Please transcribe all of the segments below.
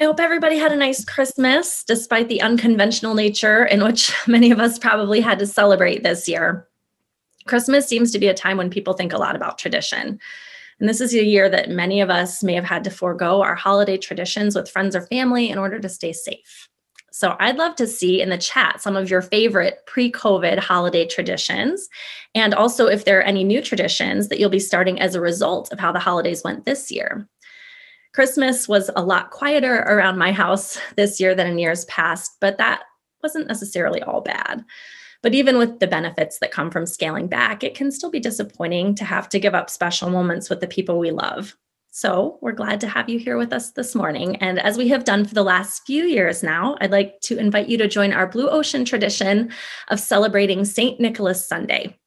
I hope everybody had a nice Christmas, despite the unconventional nature in which many of us probably had to celebrate this year. Christmas seems to be a time when people think a lot about tradition. And this is a year that many of us may have had to forego our holiday traditions with friends or family in order to stay safe. So I'd love to see in the chat some of your favorite pre COVID holiday traditions. And also if there are any new traditions that you'll be starting as a result of how the holidays went this year. Christmas was a lot quieter around my house this year than in years past, but that wasn't necessarily all bad. But even with the benefits that come from scaling back, it can still be disappointing to have to give up special moments with the people we love. So we're glad to have you here with us this morning. And as we have done for the last few years now, I'd like to invite you to join our Blue Ocean tradition of celebrating St. Nicholas Sunday.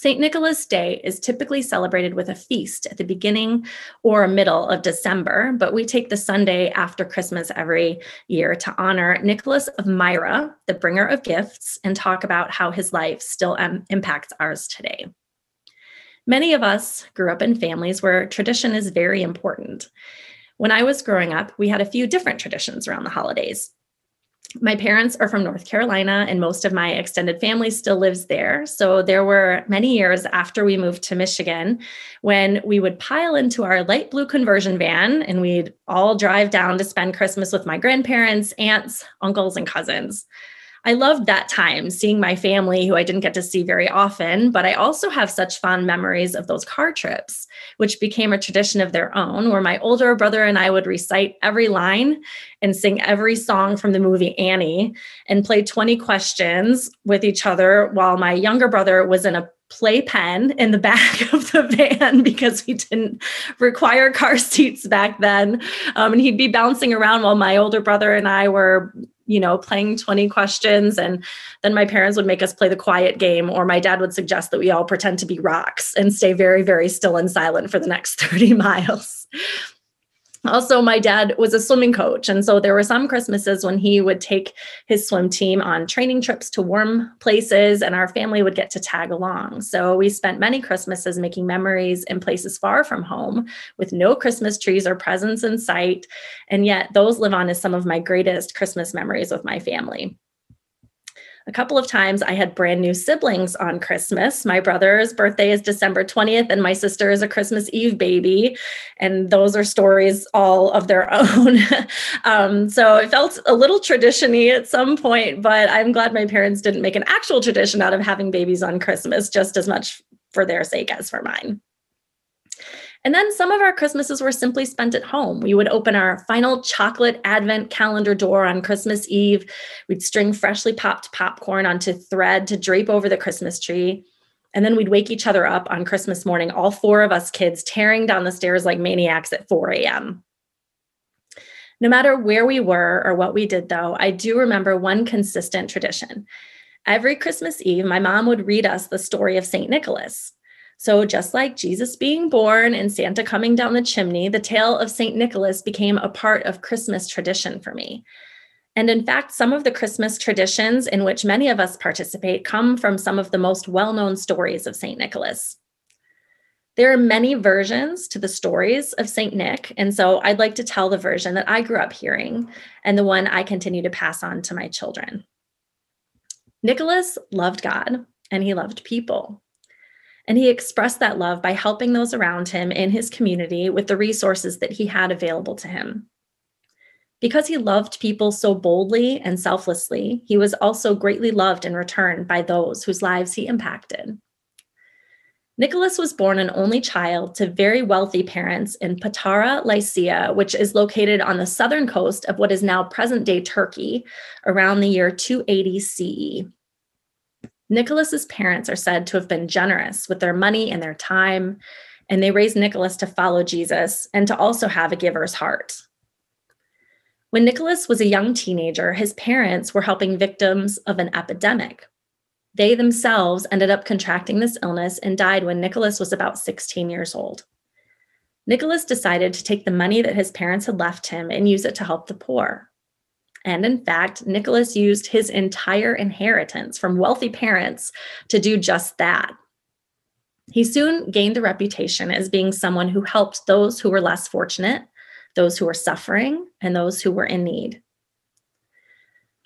St. Nicholas Day is typically celebrated with a feast at the beginning or middle of December, but we take the Sunday after Christmas every year to honor Nicholas of Myra, the bringer of gifts, and talk about how his life still um, impacts ours today. Many of us grew up in families where tradition is very important. When I was growing up, we had a few different traditions around the holidays my parents are from North Carolina, and most of my extended family still lives there. So there were many years after we moved to Michigan when we would pile into our light blue conversion van and we'd all drive down to spend Christmas with my grandparents, aunts, uncles, and cousins. I loved that time seeing my family who I didn't get to see very often, but I also have such fond memories of those car trips, which became a tradition of their own, where my older brother and I would recite every line and sing every song from the movie Annie and play 20 questions with each other while my younger brother was in a playpen in the back of the van because we didn't require car seats back then. Um, and he'd be bouncing around while my older brother and I were you know, playing 20 questions. And then my parents would make us play the quiet game, or my dad would suggest that we all pretend to be rocks and stay very, very still and silent for the next 30 miles also my dad was a swimming coach and so there were some christmases when he would take his swim team on training trips to warm places and our family would get to tag along. So we spent many christmases making memories in places far from home with no christmas trees or presents in sight and yet those live on as some of my greatest christmas memories with my family a couple of times I had brand new siblings on Christmas. My brother's birthday is December 20th, and my sister is a Christmas Eve baby. And those are stories all of their own. um, so it felt a little traditiony at some point, but I'm glad my parents didn't make an actual tradition out of having babies on Christmas just as much for their sake as for mine. And then some of our Christmases were simply spent at home. We would open our final chocolate advent calendar door on Christmas Eve. We'd string freshly popped popcorn onto thread to drape over the Christmas tree. And then we'd wake each other up on Christmas morning, all four of us kids tearing down the stairs like maniacs at 4 a.m. No matter where we were or what we did, though, I do remember one consistent tradition. Every Christmas Eve, my mom would read us the story of St. Nicholas. So, just like Jesus being born and Santa coming down the chimney, the tale of St. Nicholas became a part of Christmas tradition for me. And in fact, some of the Christmas traditions in which many of us participate come from some of the most well known stories of St. Nicholas. There are many versions to the stories of St. Nick. And so I'd like to tell the version that I grew up hearing and the one I continue to pass on to my children. Nicholas loved God and he loved people. And he expressed that love by helping those around him in his community with the resources that he had available to him. Because he loved people so boldly and selflessly, he was also greatly loved in return by those whose lives he impacted. Nicholas was born an only child to very wealthy parents in Patara, Lycia, which is located on the southern coast of what is now present day Turkey around the year 280 CE. Nicholas's parents are said to have been generous with their money and their time, and they raised Nicholas to follow Jesus and to also have a giver's heart. When Nicholas was a young teenager, his parents were helping victims of an epidemic. They themselves ended up contracting this illness and died when Nicholas was about 16 years old. Nicholas decided to take the money that his parents had left him and use it to help the poor. And in fact, Nicholas used his entire inheritance from wealthy parents to do just that. He soon gained a reputation as being someone who helped those who were less fortunate, those who were suffering, and those who were in need.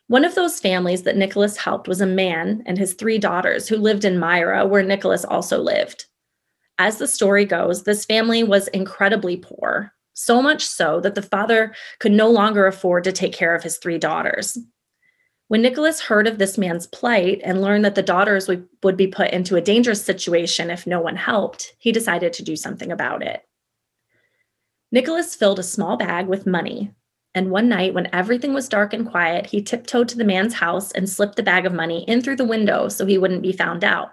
One of those families that Nicholas helped was a man and his three daughters who lived in Myra, where Nicholas also lived. As the story goes, this family was incredibly poor, so much so that the father could no longer afford to take care of his three daughters. When Nicholas heard of this man's plight and learned that the daughters would, be put into a dangerous situation if no one helped, he decided to do something about it. Nicholas filled a small bag with money, and one night when everything was dark and quiet, he tiptoed to the man's house and slipped the bag of money in through the window so he wouldn't be found out.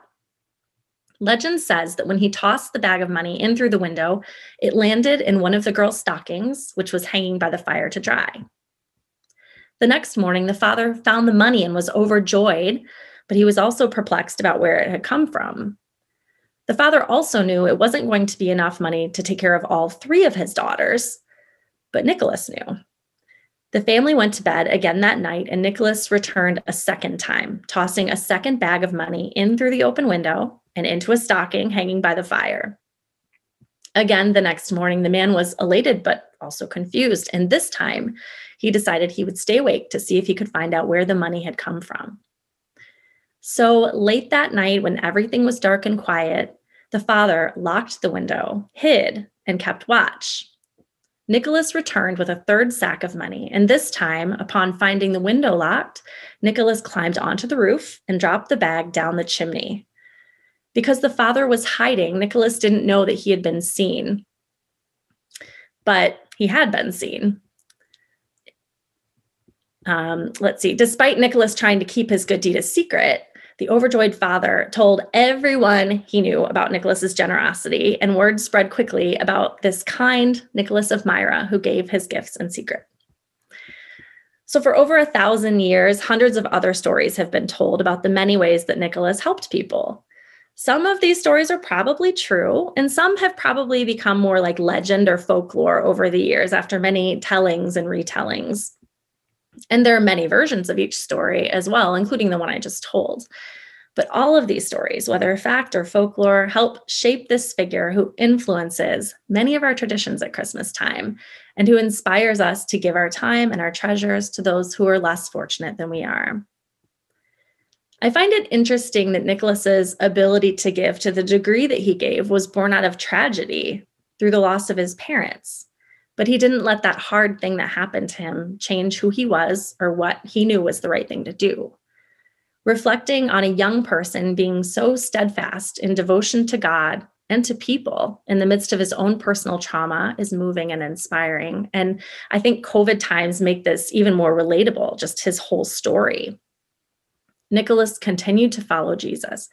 Legend says that when he tossed the bag of money in through the window, it landed in one of the girl's stockings, which was hanging by the fire to dry. The next morning, the father found the money and was overjoyed, but he was also perplexed about where it had come from. The father also knew it wasn't going to be enough money to take care of all three of his daughters, but Nicholas knew. The family went to bed again that night, and Nicholas returned a second time, tossing a second bag of money in through the open window and into a stocking hanging by the fire. Again, the next morning, the man was elated but also confused. And this time, he decided he would stay awake to see if he could find out where the money had come from. So late that night, when everything was dark and quiet, the father locked the window, hid, and kept watch. Nicholas returned with a third sack of money, and this time, upon finding the window locked, Nicholas climbed onto the roof and dropped the bag down the chimney. Because the father was hiding, Nicholas didn't know that he had been seen. But he had been seen. Um, let's see, despite Nicholas trying to keep his good deed a secret, the overjoyed father told everyone he knew about Nicholas's generosity, and word spread quickly about this kind Nicholas of Myra who gave his gifts in secret. So, for over a thousand years, hundreds of other stories have been told about the many ways that Nicholas helped people. Some of these stories are probably true, and some have probably become more like legend or folklore over the years after many tellings and retellings. And there are many versions of each story as well, including the one I just told. But all of these stories, whether fact or folklore, help shape this figure who influences many of our traditions at Christmas time and who inspires us to give our time and our treasures to those who are less fortunate than we are. I find it interesting that Nicholas's ability to give to the degree that he gave was born out of tragedy through the loss of his parents. But he didn't let that hard thing that happened to him change who he was or what he knew was the right thing to do. Reflecting on a young person being so steadfast in devotion to God and to people in the midst of his own personal trauma is moving and inspiring. And I think COVID times make this even more relatable, just his whole story. Nicholas continued to follow Jesus,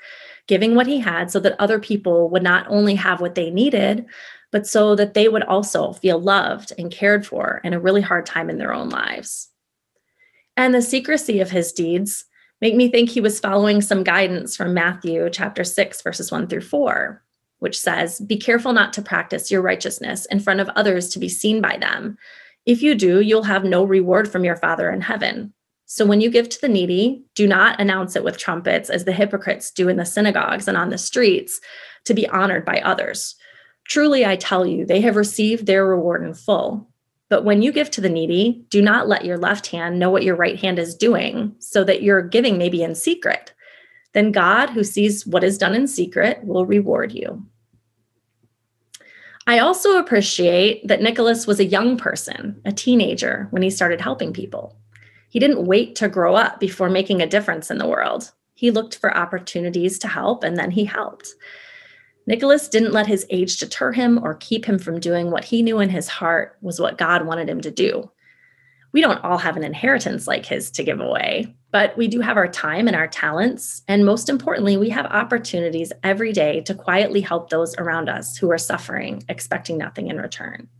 giving what he had so that other people would not only have what they needed, but so that they would also feel loved and cared for in a really hard time in their own lives. And the secrecy of his deeds make me think he was following some guidance from Matthew chapter 6, verses 1 through 4, which says, Be careful not to practice your righteousness in front of others to be seen by them. If you do, you'll have no reward from your Father in heaven. So when you give to the needy, do not announce it with trumpets as the hypocrites do in the synagogues and on the streets to be honored by others. Truly, I tell you, they have received their reward in full. But when you give to the needy, do not let your left hand know what your right hand is doing, so that your giving may be in secret. Then God, who sees what is done in secret, will reward you. I also appreciate that Nicholas was a young person, a teenager, when he started helping people. He didn't wait to grow up before making a difference in the world. He looked for opportunities to help and then he helped. Nicholas didn't let his age deter him or keep him from doing what he knew in his heart was what God wanted him to do. We don't all have an inheritance like his to give away, but we do have our time and our talents. And most importantly, we have opportunities every day to quietly help those around us who are suffering, expecting nothing in return.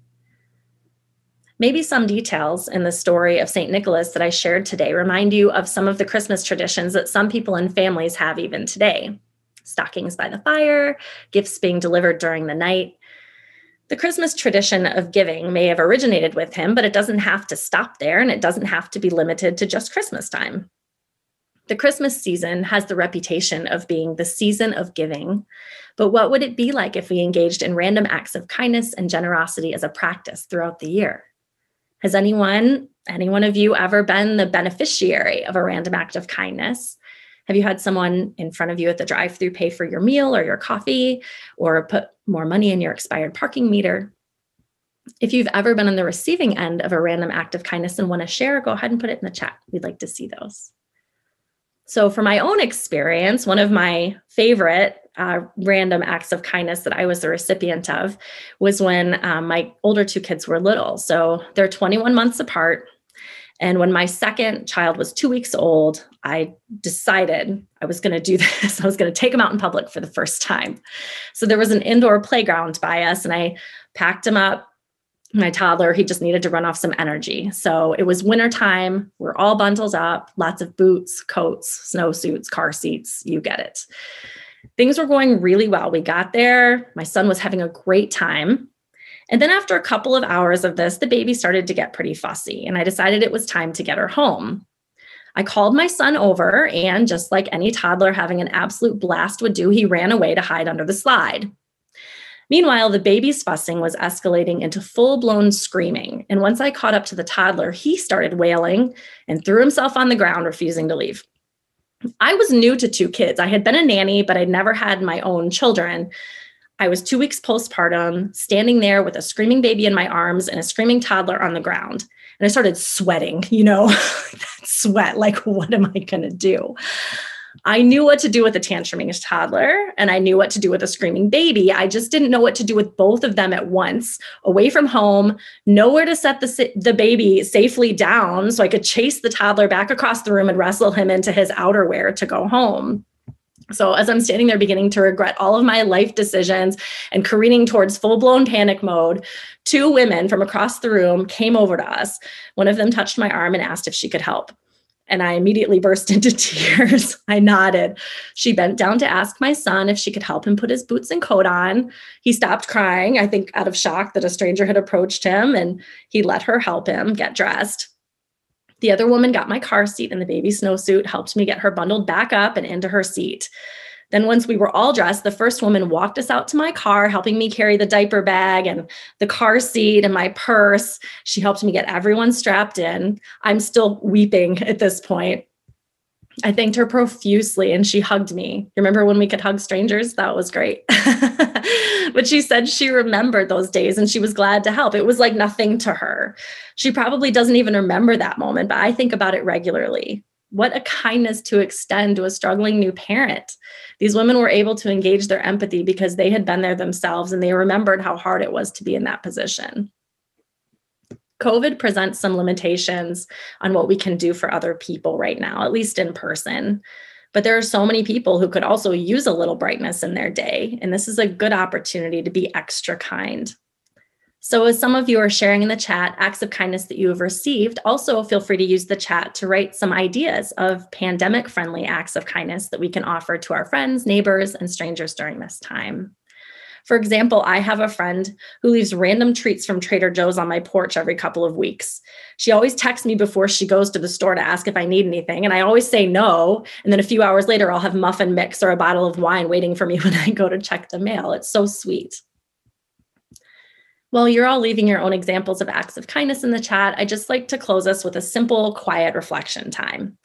Maybe some details in the story of St. Nicholas that I shared today remind you of some of the Christmas traditions that some people and families have even today stockings by the fire, gifts being delivered during the night. The Christmas tradition of giving may have originated with him, but it doesn't have to stop there and it doesn't have to be limited to just Christmas time. The Christmas season has the reputation of being the season of giving. But what would it be like if we engaged in random acts of kindness and generosity as a practice throughout the year? Has anyone, any one of you ever been the beneficiary of a random act of kindness? Have you had someone in front of you at the drive through pay for your meal or your coffee or put more money in your expired parking meter? If you've ever been on the receiving end of a random act of kindness and want to share, go ahead and put it in the chat. We'd like to see those. So, for my own experience, one of my favorite uh, random acts of kindness that I was the recipient of was when um, my older two kids were little. So, they're 21 months apart. And when my second child was two weeks old, I decided I was going to do this. I was going to take him out in public for the first time. So there was an indoor playground by us, and I packed him up. My toddler, he just needed to run off some energy. So it was wintertime. We're all bundled up, lots of boots, coats, snowsuits, car seats. You get it. Things were going really well. We got there. My son was having a great time. And then after a couple of hours of this, the baby started to get pretty fussy, and I decided it was time to get her home. I called my son over, and just like any toddler having an absolute blast would do, he ran away to hide under the slide. Meanwhile, the baby's fussing was escalating into full blown screaming. And once I caught up to the toddler, he started wailing and threw himself on the ground, refusing to leave. I was new to two kids. I had been a nanny, but I'd never had my own children. I was two weeks postpartum, standing there with a screaming baby in my arms and a screaming toddler on the ground. And I started sweating, you know, sweat, like, what am I going to do? I knew what to do with a tantruming toddler and I knew what to do with a screaming baby. I just didn't know what to do with both of them at once, away from home, nowhere to set the, the baby safely down so I could chase the toddler back across the room and wrestle him into his outerwear to go home. So, as I'm standing there beginning to regret all of my life decisions and careening towards full blown panic mode, two women from across the room came over to us. One of them touched my arm and asked if she could help. And I immediately burst into tears. I nodded. She bent down to ask my son if she could help him put his boots and coat on. He stopped crying, I think out of shock that a stranger had approached him, and he let her help him get dressed. The other woman got my car seat and the baby snowsuit, helped me get her bundled back up and into her seat. Then, once we were all dressed, the first woman walked us out to my car, helping me carry the diaper bag and the car seat and my purse. She helped me get everyone strapped in. I'm still weeping at this point. I thanked her profusely and she hugged me. Remember when we could hug strangers? That was great. but she said she remembered those days and she was glad to help. It was like nothing to her. She probably doesn't even remember that moment, but I think about it regularly. What a kindness to extend to a struggling new parent. These women were able to engage their empathy because they had been there themselves and they remembered how hard it was to be in that position. COVID presents some limitations on what we can do for other people right now, at least in person. But there are so many people who could also use a little brightness in their day. And this is a good opportunity to be extra kind. So, as some of you are sharing in the chat acts of kindness that you have received, also feel free to use the chat to write some ideas of pandemic friendly acts of kindness that we can offer to our friends, neighbors, and strangers during this time. For example, I have a friend who leaves random treats from Trader Joe's on my porch every couple of weeks. She always texts me before she goes to the store to ask if I need anything, and I always say no. And then a few hours later, I'll have muffin mix or a bottle of wine waiting for me when I go to check the mail. It's so sweet. While you're all leaving your own examples of acts of kindness in the chat, I just like to close us with a simple, quiet reflection time.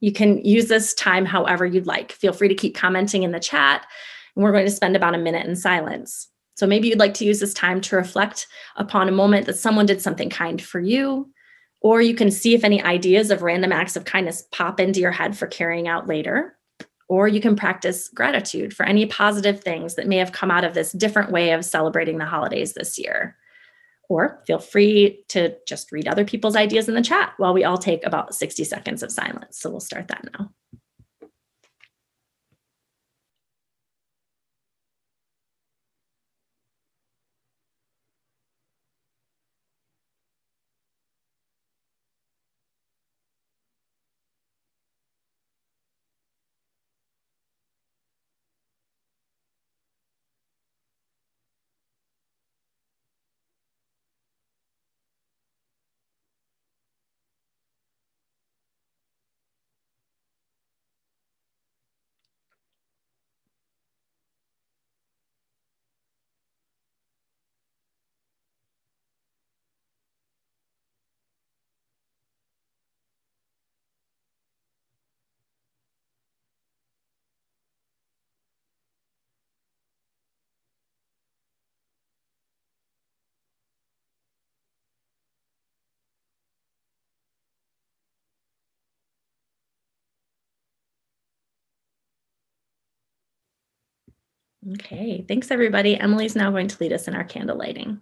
You can use this time however you'd like. Feel free to keep commenting in the chat and we're going to spend about a minute in silence. So maybe you'd like to use this time to reflect upon a moment that someone did something kind for you, or you can see if any ideas of random acts of kindness pop into your head for carrying out later. Or you can practice gratitude for any positive things that may have come out of this different way of celebrating the holidays this year. Or feel free to just read other people's ideas in the chat while we all take about 60 seconds of silence. So we'll start that now. Okay, thanks everybody. Emily's now going to lead us in our candle lighting.